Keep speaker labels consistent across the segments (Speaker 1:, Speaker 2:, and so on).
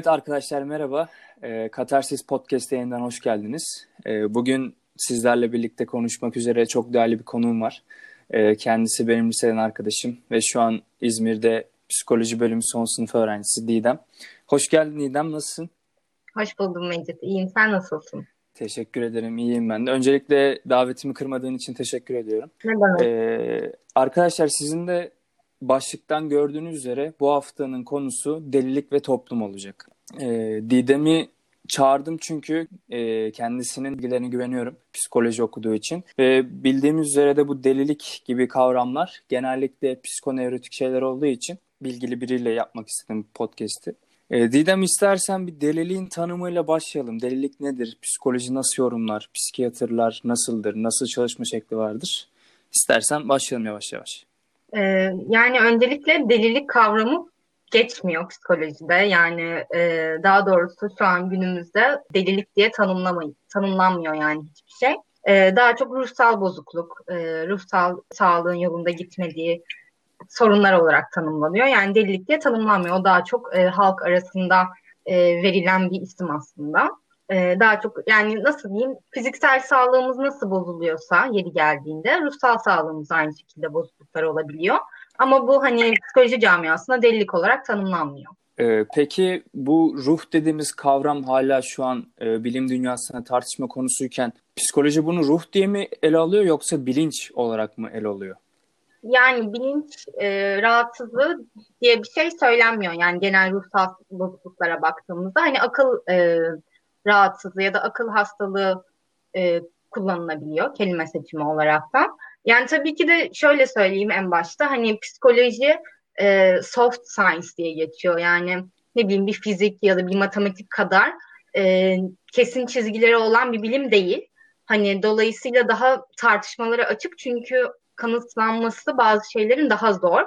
Speaker 1: Evet arkadaşlar merhaba. E, Katarsis Podcast yayından hoş geldiniz. E, bugün sizlerle birlikte konuşmak üzere çok değerli bir konuğum var. E, kendisi benim liseden arkadaşım ve şu an İzmir'de psikoloji bölümü son sınıf öğrencisi Didem. Hoş geldin Didem, nasılsın?
Speaker 2: Hoş buldum Mecit. İyiyim, sen nasılsın?
Speaker 1: Teşekkür ederim, iyiyim ben de. Öncelikle davetimi kırmadığın için teşekkür ediyorum.
Speaker 2: Ne demek?
Speaker 1: Ee, arkadaşlar sizin de başlıktan gördüğünüz üzere bu haftanın konusu delilik ve toplum olacak. Ee, Didem'i çağırdım çünkü e, kendisinin bilgilerine güveniyorum psikoloji okuduğu için. Ve bildiğimiz üzere de bu delilik gibi kavramlar genellikle psikonevrotik şeyler olduğu için bilgili biriyle yapmak istedim podcast'i. E, Didem istersen bir deliliğin tanımıyla başlayalım. Delilik nedir? Psikoloji nasıl yorumlar? Psikiyatrlar nasıldır? Nasıl çalışma şekli vardır? İstersen başlayalım yavaş yavaş.
Speaker 2: Ee, yani öncelikle delilik kavramı geçmiyor psikolojide. Yani e, daha doğrusu şu an günümüzde delilik diye tanımlanmıyor yani hiçbir şey. E, daha çok ruhsal bozukluk, e, ruhsal sağlığın yolunda gitmediği sorunlar olarak tanımlanıyor. Yani delilik diye tanımlanmıyor. O daha çok e, halk arasında e, verilen bir isim aslında. E, daha çok yani nasıl diyeyim fiziksel sağlığımız nasıl bozuluyorsa yeri geldiğinde ruhsal sağlığımız aynı şekilde bozukluklar olabiliyor. Ama bu hani psikoloji camiasında delilik olarak tanımlanmıyor.
Speaker 1: Ee, peki bu ruh dediğimiz kavram hala şu an e, bilim dünyasında tartışma konusuyken psikoloji bunu ruh diye mi ele alıyor yoksa bilinç olarak mı ele alıyor?
Speaker 2: Yani bilinç e, rahatsızlığı diye bir şey söylenmiyor. Yani genel ruhsal bozukluklara baktığımızda hani akıl e, rahatsızlığı ya da akıl hastalığı e, kullanılabiliyor kelime seçimi olarak da. Yani tabii ki de şöyle söyleyeyim en başta hani psikoloji e, soft science diye geçiyor. Yani ne bileyim bir fizik ya da bir matematik kadar e, kesin çizgileri olan bir bilim değil. Hani dolayısıyla daha tartışmalara açık çünkü kanıtlanması bazı şeylerin daha zor.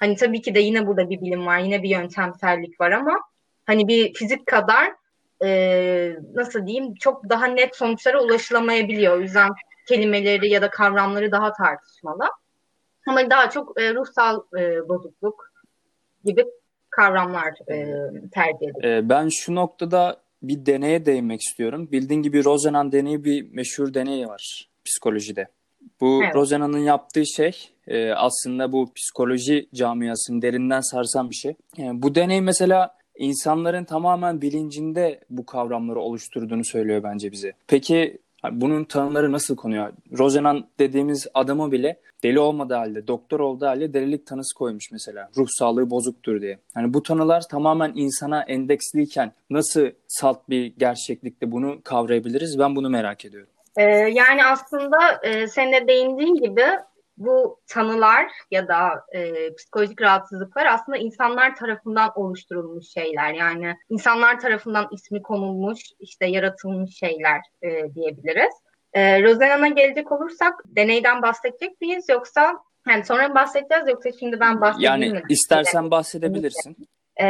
Speaker 2: Hani tabii ki de yine burada bir bilim var, yine bir yöntemsellik var ama hani bir fizik kadar e, nasıl diyeyim çok daha net sonuçlara ulaşılamayabiliyor. O yüzden kelimeleri ya da kavramları daha tartışmalı. Ama daha çok e, ruhsal e, bozukluk gibi kavramlar e, tercih edilir.
Speaker 1: E, ben şu noktada bir deneye değinmek istiyorum. Bildiğin gibi Rosenan deneyi bir meşhur deney var psikolojide. Bu evet. Rosena'nın yaptığı şey e, aslında bu psikoloji camiasını derinden sarsan bir şey. Yani bu deney mesela insanların tamamen bilincinde bu kavramları oluşturduğunu söylüyor bence bize. Peki bunun tanımları nasıl konuyor? Rosenan dediğimiz adamı bile deli olmadığı halde, doktor olduğu halde delilik tanısı koymuş mesela. Ruh sağlığı bozuktur diye. Yani bu tanılar tamamen insana endeksliyken nasıl salt bir gerçeklikte bunu kavrayabiliriz? Ben bunu merak ediyorum.
Speaker 2: Ee, yani aslında e, senin de değindiğin gibi bu tanılar ya da e, psikolojik rahatsızlıklar aslında insanlar tarafından oluşturulmuş şeyler. Yani insanlar tarafından ismi konulmuş, işte yaratılmış şeyler e, diyebiliriz. E, Rosena'na gelecek olursak deneyden bahsedecek miyiz yoksa yani sonra bahsedeceğiz yoksa şimdi ben bahsedeyim
Speaker 1: yani, mi? Yani istersen bahsedebilirsin.
Speaker 2: E,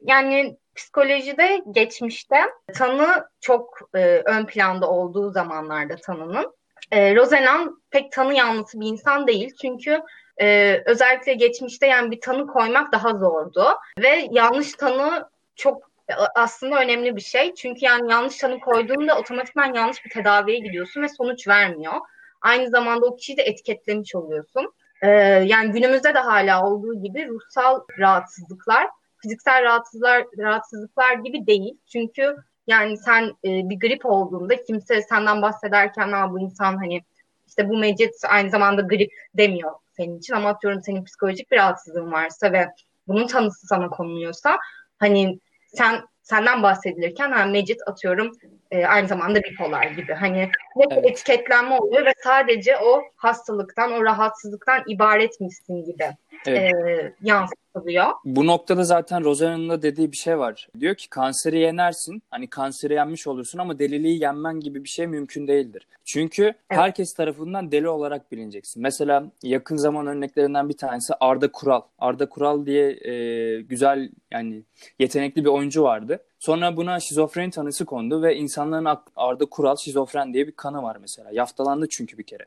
Speaker 2: yani psikolojide geçmişte tanı çok e, ön planda olduğu zamanlarda tanının e, Rosenan pek tanı yanlısı bir insan değil. Çünkü e, özellikle geçmişte yani bir tanı koymak daha zordu. Ve yanlış tanı çok aslında önemli bir şey. Çünkü yani yanlış tanı koyduğunda otomatikman yanlış bir tedaviye gidiyorsun ve sonuç vermiyor. Aynı zamanda o kişiyi de etiketlemiş oluyorsun. Ee, yani günümüzde de hala olduğu gibi ruhsal rahatsızlıklar fiziksel rahatsızlar rahatsızlıklar gibi değil. Çünkü yani sen e, bir grip olduğunda kimse senden bahsederken ha bu insan hani işte bu mecit aynı zamanda grip demiyor senin için. Ama atıyorum senin psikolojik bir rahatsızlığın varsa ve bunun tanısı sana konuluyorsa hani sen senden bahsedilirken hani mecit atıyorum e, aynı zamanda bipolar gibi. Hani evet. etiketlenme oluyor ve sadece o hastalıktan o rahatsızlıktan ibaretmişsin gibi evet. e, yansıtılıyor.
Speaker 1: Bu noktada zaten Rosana'nın da dediği bir şey var. Diyor ki kanseri yenersin. Hani kanseri yenmiş olursun ama deliliği yenmen gibi bir şey mümkün değildir. Çünkü evet. herkes tarafından deli olarak bilineceksin. Mesela yakın zaman örneklerinden bir tanesi Arda Kural. Arda Kural diye e, güzel yani yetenekli bir oyuncu vardı. Sonra buna şizofreni tanısı kondu ve insanların Arda Kural şizofren diye bir kanı var mesela. Yaftalandı çünkü bir kere.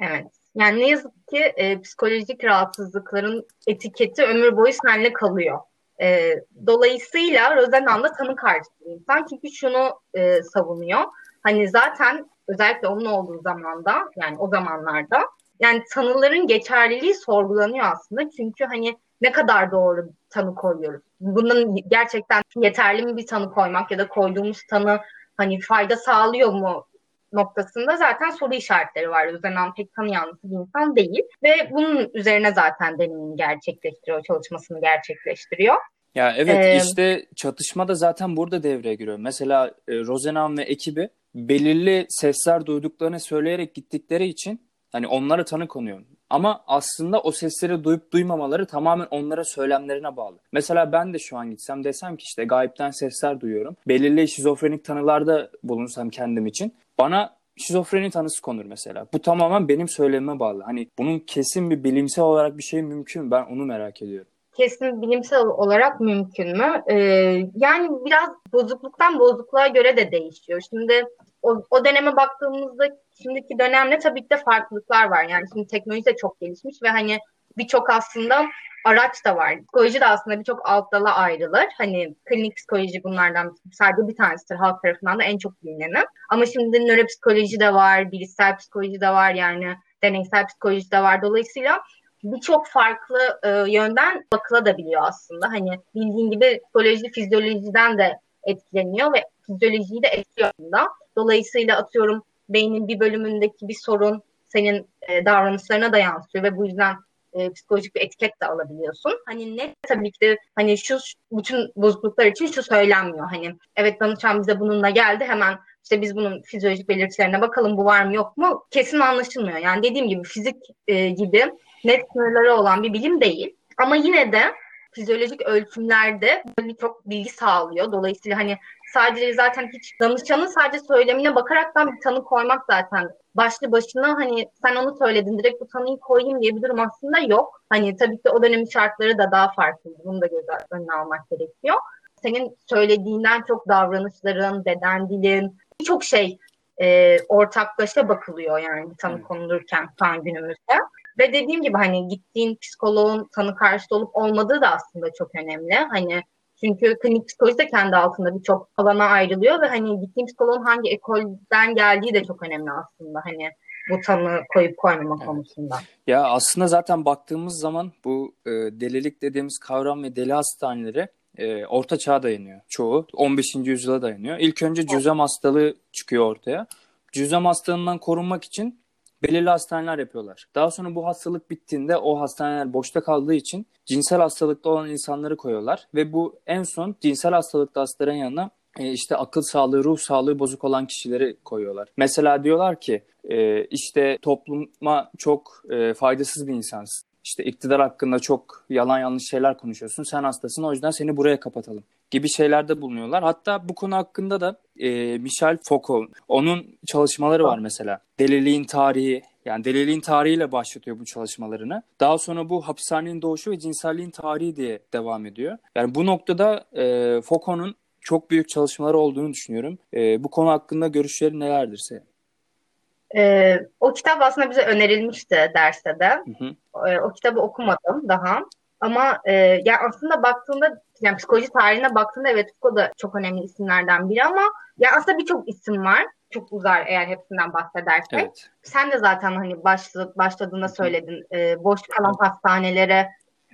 Speaker 2: Evet. Yani ne yazık ki e, psikolojik rahatsızlıkların etiketi ömür boyu seninle kalıyor. E, dolayısıyla Rosenan da tanı karşıtı insan. Çünkü şunu e, savunuyor. Hani zaten özellikle onun olduğu zamanda yani o zamanlarda yani tanıların geçerliliği sorgulanıyor aslında. Çünkü hani ne kadar doğru tanı koyuyoruz. Bunun gerçekten yeterli mi bir tanı koymak ya da koyduğumuz tanı hani fayda sağlıyor mu noktasında zaten soru işaretleri var. Özenan pek tanı yanlısı bir insan değil. Ve bunun üzerine zaten deneyimini gerçekleştiriyor, çalışmasını gerçekleştiriyor.
Speaker 1: Ya evet ee, işte çatışma da zaten burada devreye giriyor. Mesela e, Rosenan ve ekibi belirli sesler duyduklarını söyleyerek gittikleri için hani onlara tanı konuyor. Ama aslında o sesleri duyup duymamaları tamamen onlara söylemlerine bağlı. Mesela ben de şu an gitsem desem ki işte gayipten sesler duyuyorum. Belirli şizofrenik tanılarda bulunsam kendim için bana şizofreni tanısı konur mesela. Bu tamamen benim söylemime bağlı. Hani bunun kesin bir bilimsel olarak bir şey mümkün mü? Ben onu merak ediyorum
Speaker 2: kesin bilimsel olarak mümkün mü? Ee, yani biraz bozukluktan bozukluğa göre de değişiyor. Şimdi o, o döneme baktığımızda şimdiki dönemle tabii ki de farklılıklar var. Yani şimdi teknoloji de çok gelişmiş ve hani birçok aslında araç da var. Psikoloji de aslında birçok alt dala ayrılır. Hani klinik psikoloji bunlardan sadece bir tanesidir. Halk tarafından da en çok bilinen. Ama şimdi nöropsikoloji de var, bilişsel psikoloji de var yani deneysel psikoloji de var. Dolayısıyla birçok farklı e, yönden bakılabiliyor aslında. Hani bildiğin gibi psikoloji fizyolojiden de etkileniyor ve fizyolojiyi de etkiliyor aslında. Dolayısıyla atıyorum beynin bir bölümündeki bir sorun senin e, davranışlarına da yansıyor ve bu yüzden e, psikolojik bir etiket de alabiliyorsun. Hani ne tabii ki de hani şu bütün bozukluklar için şu söylenmiyor. Hani evet danışan bize bununla geldi hemen işte biz bunun fizyolojik belirtilerine bakalım bu var mı yok mu kesin anlaşılmıyor. Yani dediğim gibi fizik e, gibi net sınırları olan bir bilim değil. Ama yine de fizyolojik ölçümlerde çok bilgi sağlıyor. Dolayısıyla hani sadece zaten hiç danışanın sadece söylemine bakaraktan bir tanı koymak zaten başlı başına hani sen onu söyledin direkt bu tanıyı koyayım diye bir durum aslında yok. Hani tabii ki o dönemin şartları da daha farklı. Bunu da göz önüne almak gerekiyor. Senin söylediğinden çok davranışların, beden dilin, birçok şey e, ortaklaşa bakılıyor yani tanı konulurken şu günümüzde. Ve dediğim gibi hani gittiğin psikoloğun tanı karşıtı olup olmadığı da aslında çok önemli. Hani çünkü klinik psikoloji de kendi altında birçok alana ayrılıyor ve hani gittiğim psikoloğun hangi ekolden geldiği de çok önemli aslında. Hani bu tanı koyup koymama evet. konusunda.
Speaker 1: Ya aslında zaten baktığımız zaman bu e, delilik dediğimiz kavram ve deli hastaneleri e, orta çağa dayanıyor çoğu. 15. yüzyıla dayanıyor. İlk önce cüzem hastalığı çıkıyor ortaya. Cüzem hastalığından korunmak için belirli hastaneler yapıyorlar. Daha sonra bu hastalık bittiğinde o hastaneler boşta kaldığı için cinsel hastalıkta olan insanları koyuyorlar ve bu en son cinsel hastalıkta hastaların yanına e, işte akıl sağlığı, ruh sağlığı bozuk olan kişileri koyuyorlar. Mesela diyorlar ki e, işte topluma çok e, faydasız bir insansın işte iktidar hakkında çok yalan yanlış şeyler konuşuyorsun. Sen hastasın o yüzden seni buraya kapatalım gibi şeylerde bulunuyorlar. Hatta bu konu hakkında da e, Michel Foucault, onun çalışmaları var mesela. Deliliğin tarihi, yani deliliğin tarihiyle başlatıyor bu çalışmalarını. Daha sonra bu hapishanenin doğuşu ve cinselliğin tarihi diye devam ediyor. Yani bu noktada e, Foucault'un çok büyük çalışmaları olduğunu düşünüyorum. E, bu konu hakkında görüşleri nelerdir senin?
Speaker 2: E, o kitap aslında bize önerilmişti derste de. Hı hı. E, o kitabı okumadım daha. Ama e, yani aslında baktığında yani psikoloji tarihine baktığında evet Foucault da çok önemli isimlerden biri ama ya aslında birçok isim var. Çok uzar eğer hepsinden bahsedersek. Evet. Sen de zaten hani başladı, başladığında söyledin. E, boş kalan hastanelere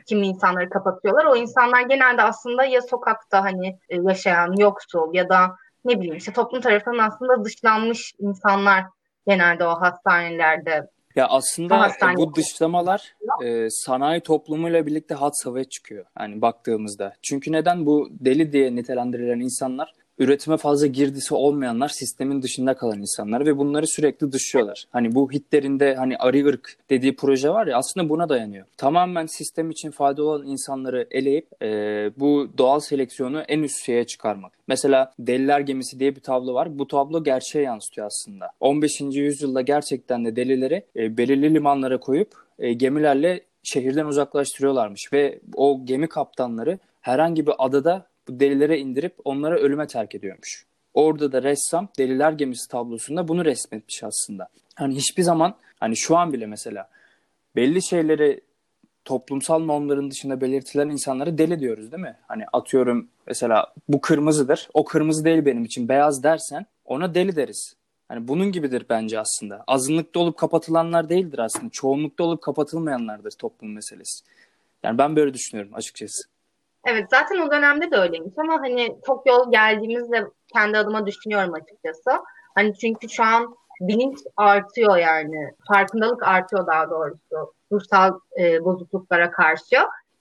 Speaker 2: kimi insanları kapatıyorlar. O insanlar genelde aslında ya sokakta hani e, yaşayan yoksul ya da ne bileyim işte toplum tarafından aslında dışlanmış insanlar genelde o hastanelerde.
Speaker 1: Ya aslında hastane bu dışlamalar e, sanayi toplumuyla birlikte hat safhaya çıkıyor. Yani baktığımızda. Çünkü neden bu deli diye nitelendirilen insanlar üretime fazla girdisi olmayanlar sistemin dışında kalan insanlar ve bunları sürekli dışlıyorlar. Hani bu Hitler'in hani arı ırk dediği proje var ya aslında buna dayanıyor. Tamamen sistem için faydalı olan insanları eleyip e, bu doğal seleksiyonu en üst şeye çıkarmak. Mesela Deliler Gemisi diye bir tablo var. Bu tablo gerçeğe yansıtıyor aslında. 15. yüzyılda gerçekten de delileri e, belirli limanlara koyup e, gemilerle şehirden uzaklaştırıyorlarmış ve o gemi kaptanları herhangi bir adada bu delilere indirip onlara ölüme terk ediyormuş. Orada da ressam Deliler Gemisi tablosunda bunu resmetmiş aslında. Hani hiçbir zaman hani şu an bile mesela belli şeyleri toplumsal normların dışında belirtilen insanlara deli diyoruz değil mi? Hani atıyorum mesela bu kırmızıdır. O kırmızı değil benim için. Beyaz dersen ona deli deriz. Hani bunun gibidir bence aslında. Azınlıkta olup kapatılanlar değildir aslında. Çoğunlukta olup kapatılmayanlardır toplum meselesi. Yani ben böyle düşünüyorum açıkçası.
Speaker 2: Evet zaten o dönemde de öyleymiş ama hani çok yol geldiğimizde kendi adıma düşünüyorum açıkçası. Hani çünkü şu an bilinç artıyor yani. Farkındalık artıyor daha doğrusu ruhsal e, bozukluklara karşı.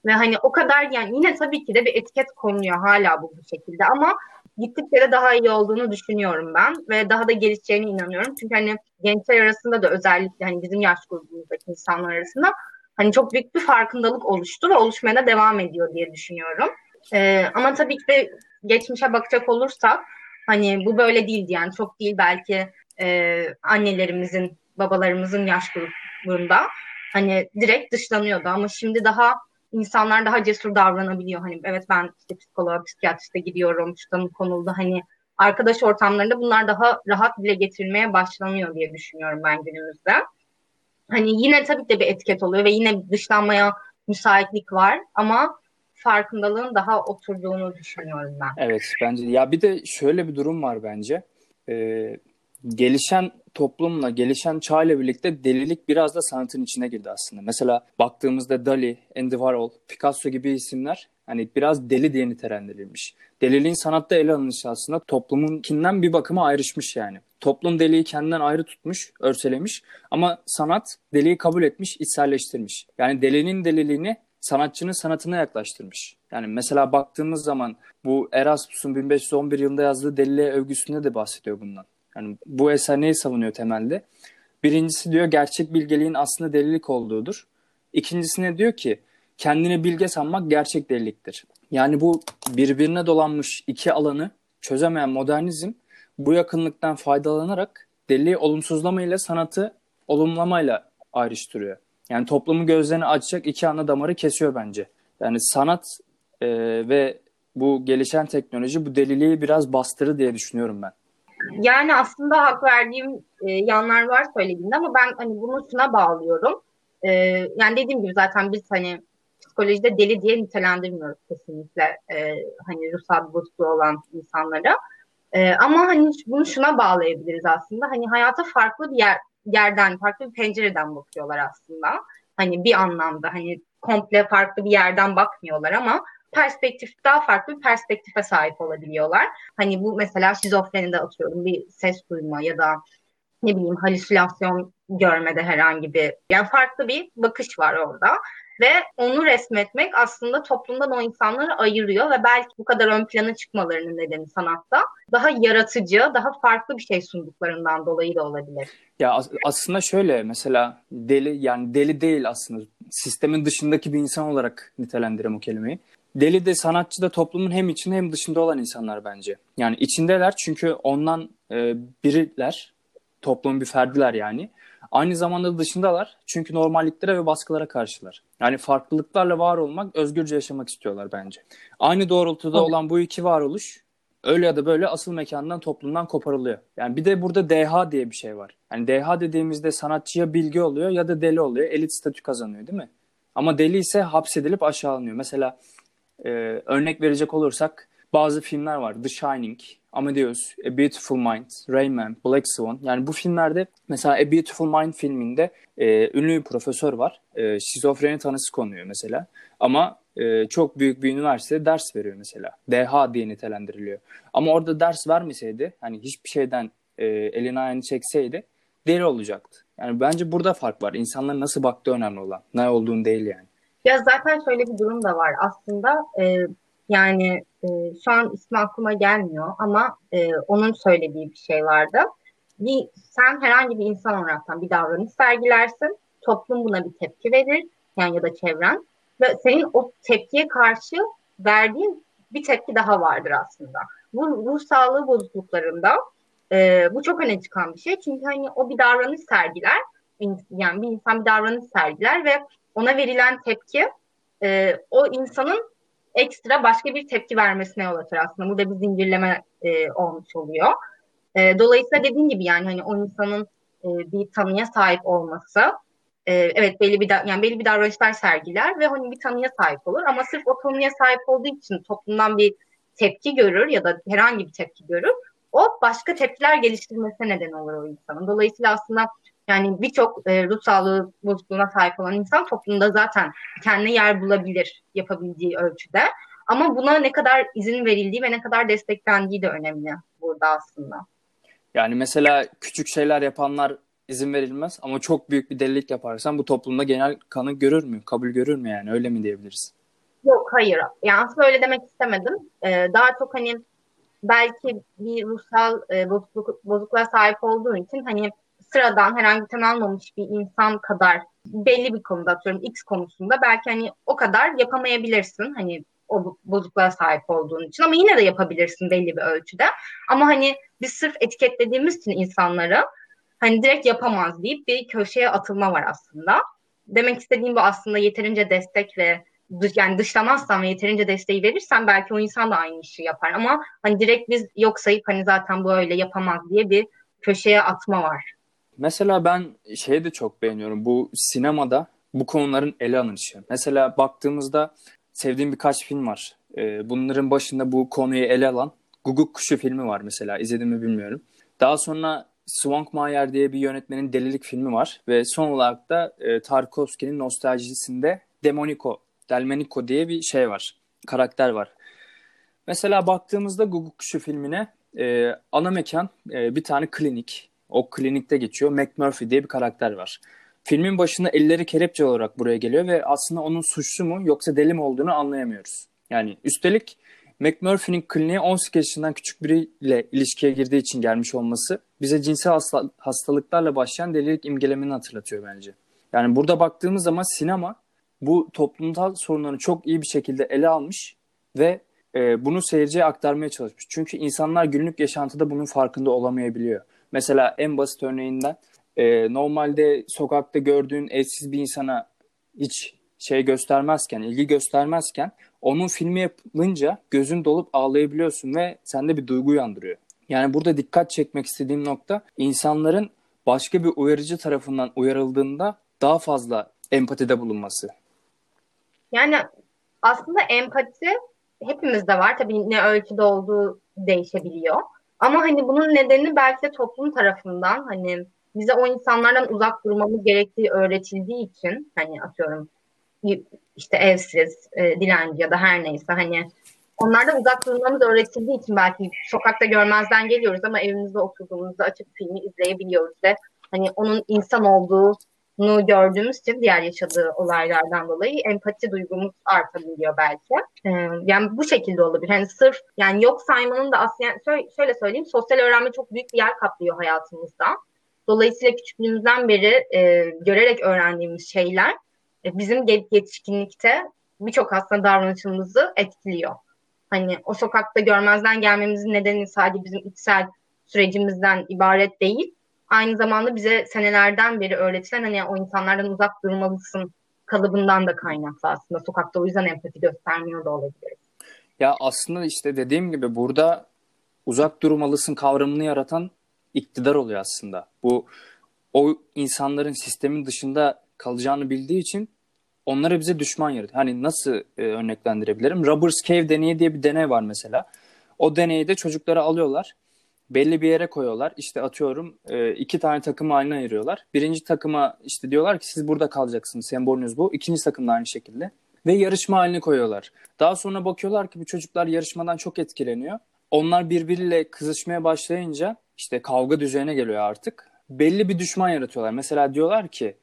Speaker 2: Ve hani o kadar yani yine tabii ki de bir etiket konuyor hala bu şekilde ama gittikçe daha iyi olduğunu düşünüyorum ben ve daha da gelişeceğine inanıyorum. Çünkü hani gençler arasında da özellikle hani bizim yaş grubumuzdaki insanlar arasında hani çok büyük bir farkındalık oluştu ve oluşmaya da devam ediyor diye düşünüyorum. Ee, ama tabii ki de geçmişe bakacak olursak hani bu böyle değildi yani çok değil belki e, annelerimizin babalarımızın yaş grubunda hani direkt dışlanıyordu ama şimdi daha insanlar daha cesur davranabiliyor. Hani evet ben işte psikoloğa, psikiyatriste gidiyorum, şu konuldu. Hani arkadaş ortamlarında bunlar daha rahat bile getirilmeye başlanıyor diye düşünüyorum ben günümüzde. Hani yine tabii de bir etiket oluyor ve yine dışlanmaya müsaitlik var ama farkındalığın daha oturduğunu düşünüyorum ben.
Speaker 1: Evet bence ya bir de şöyle bir durum var bence. Ee, gelişen toplumla, gelişen çağ ile birlikte delilik biraz da sanatın içine girdi aslında. Mesela baktığımızda Dali, Andy Warhol, Picasso gibi isimler hani biraz deli diye nitelendirilmiş. Deliliğin sanatta ele alınışı aslında toplumunkinden bir bakıma ayrışmış yani. Toplum deliği kendinden ayrı tutmuş, örselemiş ama sanat deliği kabul etmiş, içselleştirmiş. Yani delinin deliliğini sanatçının sanatına yaklaştırmış. Yani mesela baktığımız zaman bu Erasmus'un 1511 yılında yazdığı deliliğe övgüsünde de bahsediyor bundan. Yani bu eser neyi savunuyor temelde? Birincisi diyor gerçek bilgeliğin aslında delilik olduğudur. İkincisine diyor ki kendini bilge sanmak gerçek deliliktir. Yani bu birbirine dolanmış iki alanı çözemeyen modernizm bu yakınlıktan faydalanarak deliliği olumsuzlamayla sanatı olumlamayla ayrıştırıyor. Yani toplumun gözlerini açacak iki ana damarı kesiyor bence. Yani sanat e, ve bu gelişen teknoloji bu deliliği biraz bastırır diye düşünüyorum ben.
Speaker 2: Yani aslında hak verdiğim e, yanlar var söylediğinde ama ben hani bunu şuna bağlıyorum. E, yani dediğim gibi zaten biz hani psikolojide deli diye nitelendirmiyoruz kesinlikle e, hani ruhsal bozukluğu olan insanları. E, ama hani bunu şuna bağlayabiliriz aslında. Hani hayata farklı bir yer, yerden, farklı bir pencereden bakıyorlar aslında. Hani bir anlamda hani komple farklı bir yerden bakmıyorlar ama perspektif daha farklı bir perspektife sahip olabiliyorlar. Hani bu mesela şizofrenide atıyorum bir ses duyma ya da ne bileyim halüsinasyon görmede herhangi bir yani farklı bir bakış var orada ve onu resmetmek aslında toplumdan o insanları ayırıyor ve belki bu kadar ön plana çıkmalarının nedeni sanatta daha yaratıcı, daha farklı bir şey sunduklarından dolayı da olabilir.
Speaker 1: Ya aslında şöyle mesela deli yani deli değil aslında sistemin dışındaki bir insan olarak nitelendiririm o kelimeyi. Deli de sanatçı da toplumun hem içinde hem dışında olan insanlar bence. Yani içindeler çünkü ondan e, biriler, toplumun bir ferdiler yani. Aynı zamanda dışındalar çünkü normalliklere ve baskılara karşılar. Yani farklılıklarla var olmak, özgürce yaşamak istiyorlar bence. Aynı doğrultuda evet. olan bu iki varoluş öyle ya da böyle asıl mekandan toplumdan koparılıyor. Yani bir de burada DH diye bir şey var. Yani DH dediğimizde sanatçıya bilgi oluyor ya da deli oluyor. Elit statü kazanıyor değil mi? Ama deli ise hapsedilip aşağılanıyor. Mesela e, örnek verecek olursak bazı filmler var. The Shining, Amadeus, A Beautiful Mind, Rayman, Black Swan. Yani bu filmlerde mesela A Beautiful Mind filminde e, ünlü bir profesör var. E, şizofreni tanısı konuyor mesela. Ama e, çok büyük bir üniversitede ders veriyor mesela. DH diye nitelendiriliyor. Ama orada ders vermeseydi, hani hiçbir şeyden e, elini ayağını çekseydi deli olacaktı. Yani bence burada fark var. İnsanların nasıl baktığı önemli olan. Ne olduğunu değil yani.
Speaker 2: Ya zaten şöyle bir durum da var. Aslında e, yani e, şu an ismi aklıma gelmiyor ama e, onun söylediği bir şey vardı. Bir, sen herhangi bir insan olaraktan bir davranış sergilersin. Toplum buna bir tepki verir. Yani ya da çevren. Ve senin o tepkiye karşı verdiğin bir tepki daha vardır aslında. Bu ruh sağlığı bozukluklarında e, bu çok öne çıkan bir şey. Çünkü hani o bir davranış sergiler. Yani bir insan bir davranış sergiler ve ona verilen tepki e, o insanın ekstra başka bir tepki vermesine yol açar aslında. Burada bir zincirleme e, olmuş oluyor. E, dolayısıyla dediğim gibi yani hani o insanın e, bir tanıya sahip olması e, evet belli bir da, yani belli bir davranışlar sergiler ve hani bir tanıya sahip olur ama sırf o tanıya sahip olduğu için toplumdan bir tepki görür ya da herhangi bir tepki görür. O başka tepkiler geliştirmesine neden olur o insanın. Dolayısıyla aslında yani birçok e, ruh sağlığı bozukluğuna sahip olan insan toplumda zaten kendine yer bulabilir yapabildiği ölçüde. Ama buna ne kadar izin verildiği ve ne kadar desteklendiği de önemli burada aslında.
Speaker 1: Yani mesela küçük şeyler yapanlar izin verilmez ama çok büyük bir delilik yaparsan bu toplumda genel kanı görür mü? Kabul görür mü yani? Öyle mi diyebiliriz?
Speaker 2: Yok hayır. Yani aslında öyle demek istemedim. Ee, daha çok hani belki bir ruhsal e, bozukluk, bozukluğa sahip olduğu için hani sıradan herhangi tanı almamış bir insan kadar belli bir konuda atıyorum X konusunda belki hani o kadar yapamayabilirsin. Hani o bozukluğa sahip olduğun için ama yine de yapabilirsin belli bir ölçüde. Ama hani biz sırf etiketlediğimiz için insanları hani direkt yapamaz deyip bir köşeye atılma var aslında. Demek istediğim bu aslında yeterince destek ve yani dışlamazsan ve yeterince desteği verirsen belki o insan da aynı işi yapar ama hani direkt biz yok sayıp hani zaten bu öyle yapamaz diye bir köşeye atma var.
Speaker 1: Mesela ben şeyi de çok beğeniyorum. Bu sinemada bu konuların ele alınışı. Mesela baktığımızda sevdiğim birkaç film var. Ee, bunların başında bu konuyu ele alan Guguk Kuşu filmi var mesela. İzledim mi bilmiyorum. Daha sonra Swankmajer diye bir yönetmenin Delilik filmi var. Ve son olarak da e, Tarkovski'nin nostaljisinde Demonico, Delmenico diye bir şey var. Karakter var. Mesela baktığımızda Guguk Kuşu filmine e, ana mekan e, bir tane klinik. O klinikte geçiyor. McMurphy diye bir karakter var. Filmin başında elleri kelepçe olarak buraya geliyor ve aslında onun suçlu mu yoksa deli mi olduğunu anlayamıyoruz. Yani üstelik McMurphy'nin kliniğe 18 yaşından küçük biriyle ilişkiye girdiği için gelmiş olması bize cinsel hasta, hastalıklarla başlayan delilik imgelemini hatırlatıyor bence. Yani burada baktığımız zaman sinema bu toplumsal sorunları çok iyi bir şekilde ele almış ve e, bunu seyirciye aktarmaya çalışmış. Çünkü insanlar günlük yaşantıda bunun farkında olamayabiliyor. Mesela en basit örneğinden e, normalde sokakta gördüğün evsiz bir insana hiç şey göstermezken, ilgi göstermezken onun filmi yapılınca gözün dolup ağlayabiliyorsun ve sende bir duygu uyandırıyor. Yani burada dikkat çekmek istediğim nokta insanların başka bir uyarıcı tarafından uyarıldığında daha fazla empatide bulunması.
Speaker 2: Yani aslında empati hepimizde var. Tabii ne ölçüde olduğu değişebiliyor. Ama hani bunun nedeni belki de toplum tarafından hani bize o insanlardan uzak durmamız gerektiği öğretildiği için hani atıyorum işte evsiz, e, dilenci ya da her neyse hani onlardan uzak durmamız öğretildiği için belki sokakta görmezden geliyoruz ama evimizde oturduğumuzda açıp filmi izleyebiliyoruz ve hani onun insan olduğunu gördüğümüz için diğer yaşadığı olaylardan dolayı empati duygumuz artabiliyor belki. Ee, yani bu şekilde olabilir. Hani sırf yani yok saymanın da aslında yani şöyle söyleyeyim sosyal öğrenme çok büyük bir yer kaplıyor hayatımızda. Dolayısıyla küçüklüğümüzden beri e, görerek öğrendiğimiz şeyler e, bizim yetişkinlikte birçok aslında davranışımızı etkiliyor. Hani o sokakta görmezden gelmemizin nedeni sadece bizim içsel sürecimizden ibaret değil. Aynı zamanda bize senelerden beri öğretilen hani o insanlardan uzak durmalısın kalıbından da kaynaklı aslında. Sokakta o yüzden empati göstermiyor da olabilir.
Speaker 1: Ya aslında işte dediğim gibi burada uzak durmalısın kavramını yaratan iktidar oluyor aslında. Bu o insanların sistemin dışında kalacağını bildiği için onları bize düşman yaratıyor. Hani nasıl e, örneklendirebilirim? Robbers Cave deneyi diye bir deney var mesela. O deneyde çocukları alıyorlar. Belli bir yere koyuyorlar. İşte atıyorum e, iki tane takım haline ayırıyorlar. Birinci takıma işte diyorlar ki siz burada kalacaksınız. Sembolünüz bu. İkinci takım da aynı şekilde. Ve yarışma haline koyuyorlar. Daha sonra bakıyorlar ki bu çocuklar yarışmadan çok etkileniyor. Onlar birbiriyle kızışmaya başlayınca işte kavga düzeyine geliyor artık. Belli bir düşman yaratıyorlar. Mesela diyorlar ki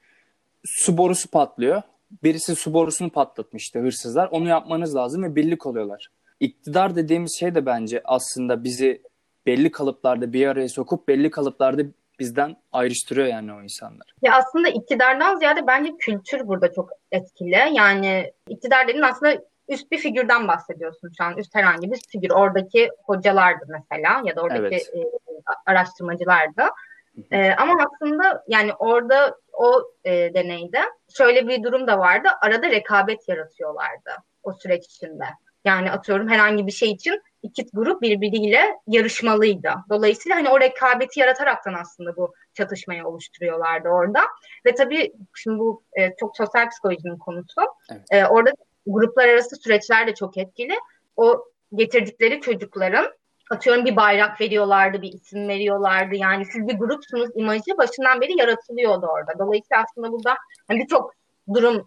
Speaker 1: su borusu patlıyor. Birisi su borusunu patlatmıştı hırsızlar. Onu yapmanız lazım ve birlik oluyorlar. İktidar dediğimiz şey de bence aslında bizi belli kalıplarda bir araya sokup belli kalıplarda bizden ayrıştırıyor yani o insanlar.
Speaker 2: Ya aslında iktidardan ziyade bence kültür burada çok etkili. Yani iktidar dediğin aslında üst bir figürden bahsediyorsun şu an. Üst herhangi bir figür. Oradaki hocalardı mesela ya da oradaki evet. e, araştırmacılardı. E, ama aslında yani orada o e, deneyde şöyle bir durum da vardı. Arada rekabet yaratıyorlardı o süreç içinde. Yani atıyorum herhangi bir şey için iki grup birbiriyle yarışmalıydı. Dolayısıyla hani o rekabeti yarataraktan aslında bu çatışmayı oluşturuyorlardı orada. Ve tabii şimdi bu e, çok sosyal psikolojinin konusu. Evet. E, orada gruplar arası süreçler de çok etkili. O getirdikleri çocukların atıyorum bir bayrak veriyorlardı, bir isim veriyorlardı. Yani siz bir grupsunuz imajı başından beri yaratılıyordu orada. Dolayısıyla aslında burada hani birçok durum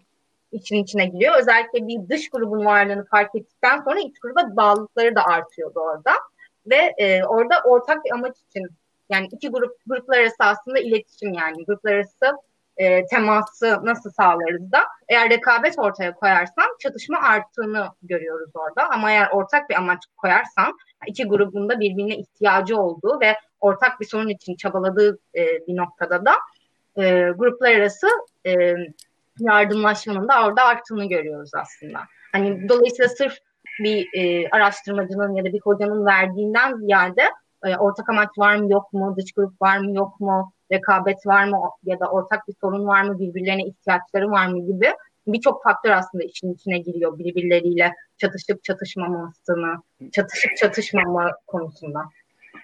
Speaker 2: için içine giriyor. Özellikle bir dış grubun varlığını fark ettikten sonra iç gruba bağlılıkları da artıyordu orada. Ve e, orada ortak bir amaç için yani iki grup gruplar arası aslında iletişim yani gruplar arası e, teması nasıl sağlarız da eğer rekabet ortaya koyarsan çatışma arttığını görüyoruz orada. Ama eğer ortak bir amaç koyarsan iki grubun da birbirine ihtiyacı olduğu ve ortak bir sorun için çabaladığı e, bir noktada da e, gruplar arası e, yardımlaşmanın da orada arttığını görüyoruz aslında. Hani dolayısıyla sırf bir e, araştırmacının ya da bir hocanın verdiğinden ziyade e, ortak amaç var mı yok mu, dış grup var mı yok mu, rekabet var mı ya da ortak bir sorun var mı, birbirlerine ihtiyaçları var mı gibi birçok faktör aslında işin içine giriyor birbirleriyle çatışıp çatışmamasını, çatışıp çatışmama konusunda.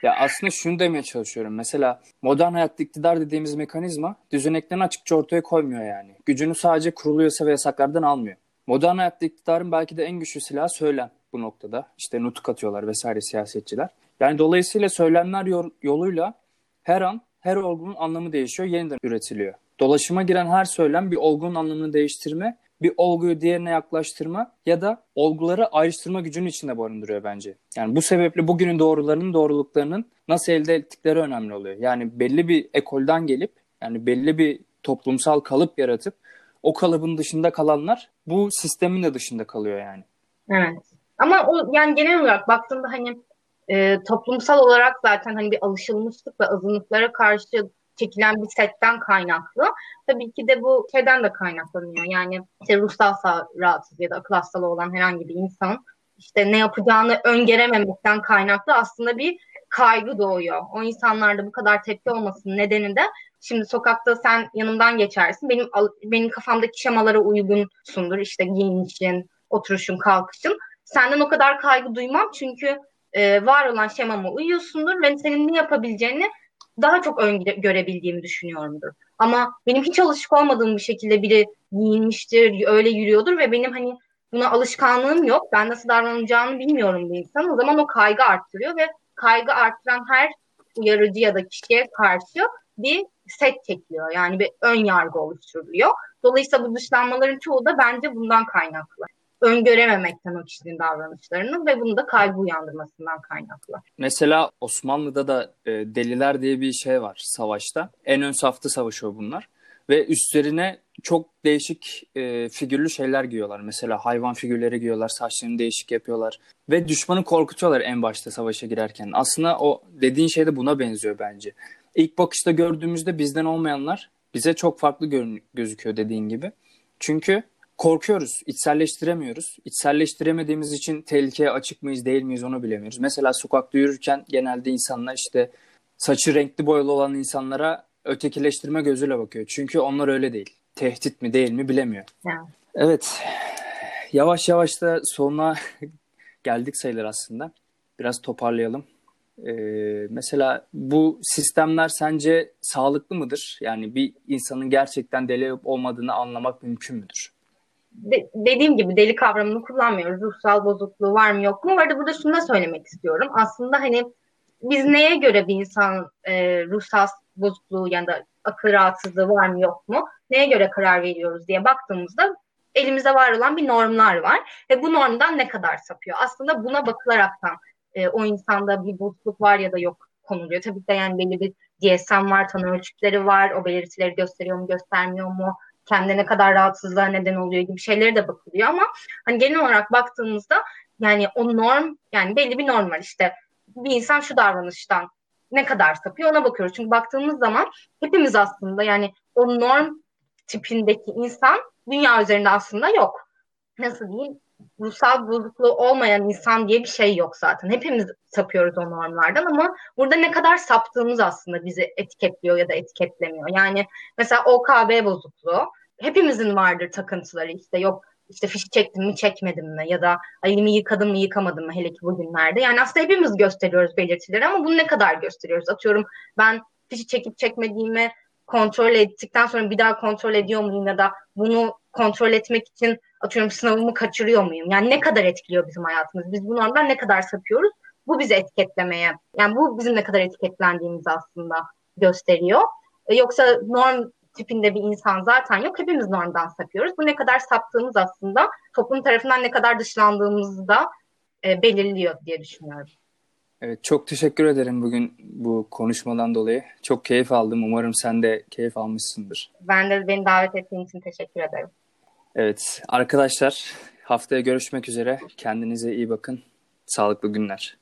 Speaker 1: Ya aslında şunu demeye çalışıyorum. Mesela modern hayatta iktidar dediğimiz mekanizma düzeneklerini açıkça ortaya koymuyor yani. Gücünü sadece kuruluyorsa ve yasaklardan almıyor. Modern hayatta iktidarın belki de en güçlü silahı söylem bu noktada. İşte nutuk atıyorlar vesaire siyasetçiler. Yani dolayısıyla söylemler yoluyla her an her olgunun anlamı değişiyor, yeniden üretiliyor. Dolaşıma giren her söylem bir olgunun anlamını değiştirme, bir olguyu diğerine yaklaştırma ya da olguları ayrıştırma gücünün içinde barındırıyor bence. Yani bu sebeple bugünün doğrularının doğruluklarının nasıl elde ettikleri önemli oluyor. Yani belli bir ekolden gelip yani belli bir toplumsal kalıp yaratıp o kalıbın dışında kalanlar bu sistemin de dışında kalıyor yani.
Speaker 2: Evet. Ama o yani genel olarak baktığında hani e, toplumsal olarak zaten hani bir alışılmışlık ve azınlıklara karşı çekilen bir setten kaynaklı. Tabii ki de bu şeyden de kaynaklanıyor. Yani işte ruhsal rahatsız ya da akıl hastalığı olan herhangi bir insan işte ne yapacağını öngörememekten kaynaklı aslında bir kaygı doğuyor. O insanlarda bu kadar tepki olmasının nedeni de şimdi sokakta sen yanımdan geçersin. Benim benim kafamdaki şemalara uygunsundur. İşte giyinişin, oturuşun, kalkışın. Senden o kadar kaygı duymam çünkü e, var olan şemama uyuyorsundur ve senin ne yapabileceğini daha çok öngörebildiğimi düşünüyorumdur. Ama benim hiç alışık olmadığım bir şekilde biri giyinmiştir, öyle yürüyordur ve benim hani buna alışkanlığım yok. Ben nasıl davranacağını bilmiyorum bir insan. O zaman o kaygı arttırıyor ve kaygı arttıran her uyarıcı ya da kişiye karşı bir set çekiliyor. Yani bir ön yargı oluşturuluyor. Dolayısıyla bu dışlanmaların çoğu da bence bundan kaynaklı öngörememekten o kişinin davranışlarını ve bunu da kaygı uyandırmasından kaynaklı.
Speaker 1: Mesela Osmanlı'da da e, deliler diye bir şey var savaşta. En ön safta savaşıyor bunlar. Ve üstlerine çok değişik e, figürlü şeyler giyiyorlar. Mesela hayvan figürleri giyiyorlar, saçlarını değişik yapıyorlar. Ve düşmanı korkutuyorlar en başta savaşa girerken. Aslında o dediğin şey de buna benziyor bence. İlk bakışta gördüğümüzde bizden olmayanlar bize çok farklı gö- gözüküyor dediğin gibi. Çünkü korkuyoruz, içselleştiremiyoruz. İçselleştiremediğimiz için tehlikeye açık mıyız, değil miyiz onu bilemiyoruz. Mesela sokakta yürürken genelde insanlar işte saçı renkli boyalı olan insanlara ötekileştirme gözüyle bakıyor. Çünkü onlar öyle değil. Tehdit mi değil mi bilemiyor.
Speaker 2: Yeah.
Speaker 1: Evet. Yavaş yavaş da sonuna geldik sayılır aslında. Biraz toparlayalım. Ee, mesela bu sistemler sence sağlıklı mıdır? Yani bir insanın gerçekten deli olmadığını anlamak mümkün müdür?
Speaker 2: De, dediğim gibi deli kavramını kullanmıyoruz. Ruhsal bozukluğu var mı yok mu? Var da burada şunu da söylemek istiyorum. Aslında hani biz neye göre bir insan e, ruhsal bozukluğu ya da akıl rahatsızlığı var mı yok mu? Neye göre karar veriyoruz diye baktığımızda elimizde var olan bir normlar var ve bu normdan ne kadar sapıyor? Aslında buna bakılaraktan e, o insanda bir bozukluk var ya da yok konuluyor. Tabii ki de yani belli bir DSM var, tanı ölçütleri var. O belirtileri gösteriyor mu, göstermiyor mu? Kendine ne kadar rahatsızlığa neden oluyor gibi şeylere de bakılıyor ama hani genel olarak baktığımızda yani o norm yani belli bir norm var işte bir insan şu davranıştan ne kadar sapıyor ona bakıyoruz. Çünkü baktığımız zaman hepimiz aslında yani o norm tipindeki insan dünya üzerinde aslında yok. Nasıl diyeyim? ruhsal bozukluğu olmayan insan diye bir şey yok zaten. Hepimiz sapıyoruz o normlardan ama burada ne kadar saptığımız aslında bizi etiketliyor ya da etiketlemiyor. Yani mesela OKB bozukluğu hepimizin vardır takıntıları işte yok işte fişi çektim mi çekmedim mi ya da elimi yıkadım mı yıkamadım mı hele ki bugünlerde. Yani aslında hepimiz gösteriyoruz belirtileri ama bunu ne kadar gösteriyoruz? Atıyorum ben fişi çekip çekmediğimi kontrol ettikten sonra bir daha kontrol ediyor muyum ya da bunu kontrol etmek için atıyorum sınavımı kaçırıyor muyum? Yani ne kadar etkiliyor bizim hayatımız? Biz bu normdan ne kadar sapıyoruz? Bu bizi etiketlemeye, yani bu bizim ne kadar etiketlendiğimizi aslında gösteriyor. E, yoksa norm tipinde bir insan zaten yok. Hepimiz normdan sapıyoruz. Bu ne kadar saptığımız aslında toplum tarafından ne kadar dışlandığımızı da e, belirliyor diye düşünüyorum.
Speaker 1: Evet, çok teşekkür ederim bugün bu konuşmadan dolayı. Çok keyif aldım. Umarım sen de keyif almışsındır.
Speaker 2: Ben de beni davet ettiğin için teşekkür ederim.
Speaker 1: Evet, arkadaşlar haftaya görüşmek üzere. Kendinize iyi bakın. Sağlıklı günler.